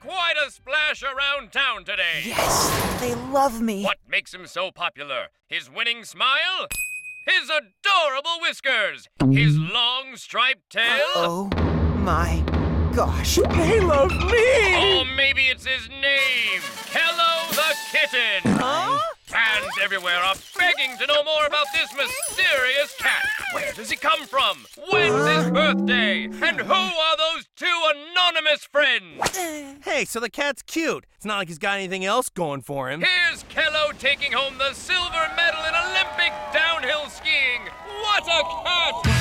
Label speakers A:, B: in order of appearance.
A: quite a splash around town today.
B: Yes, they love me.
A: What makes him so popular? His winning smile? His adorable whiskers? His long striped tail?
B: Oh my gosh, they love me!
A: Oh, maybe it's his name, Kello the Kitten.
B: Huh?
A: Fans everywhere are begging to know more about this mysterious cat. Where does he come from? When's his uh. birthday? And who are those two anonymous friends?
C: Hey, so the cat's cute. It's not like he's got anything else going for him.
A: Here's Kello taking home the silver medal in Olympic downhill skiing. What a cat!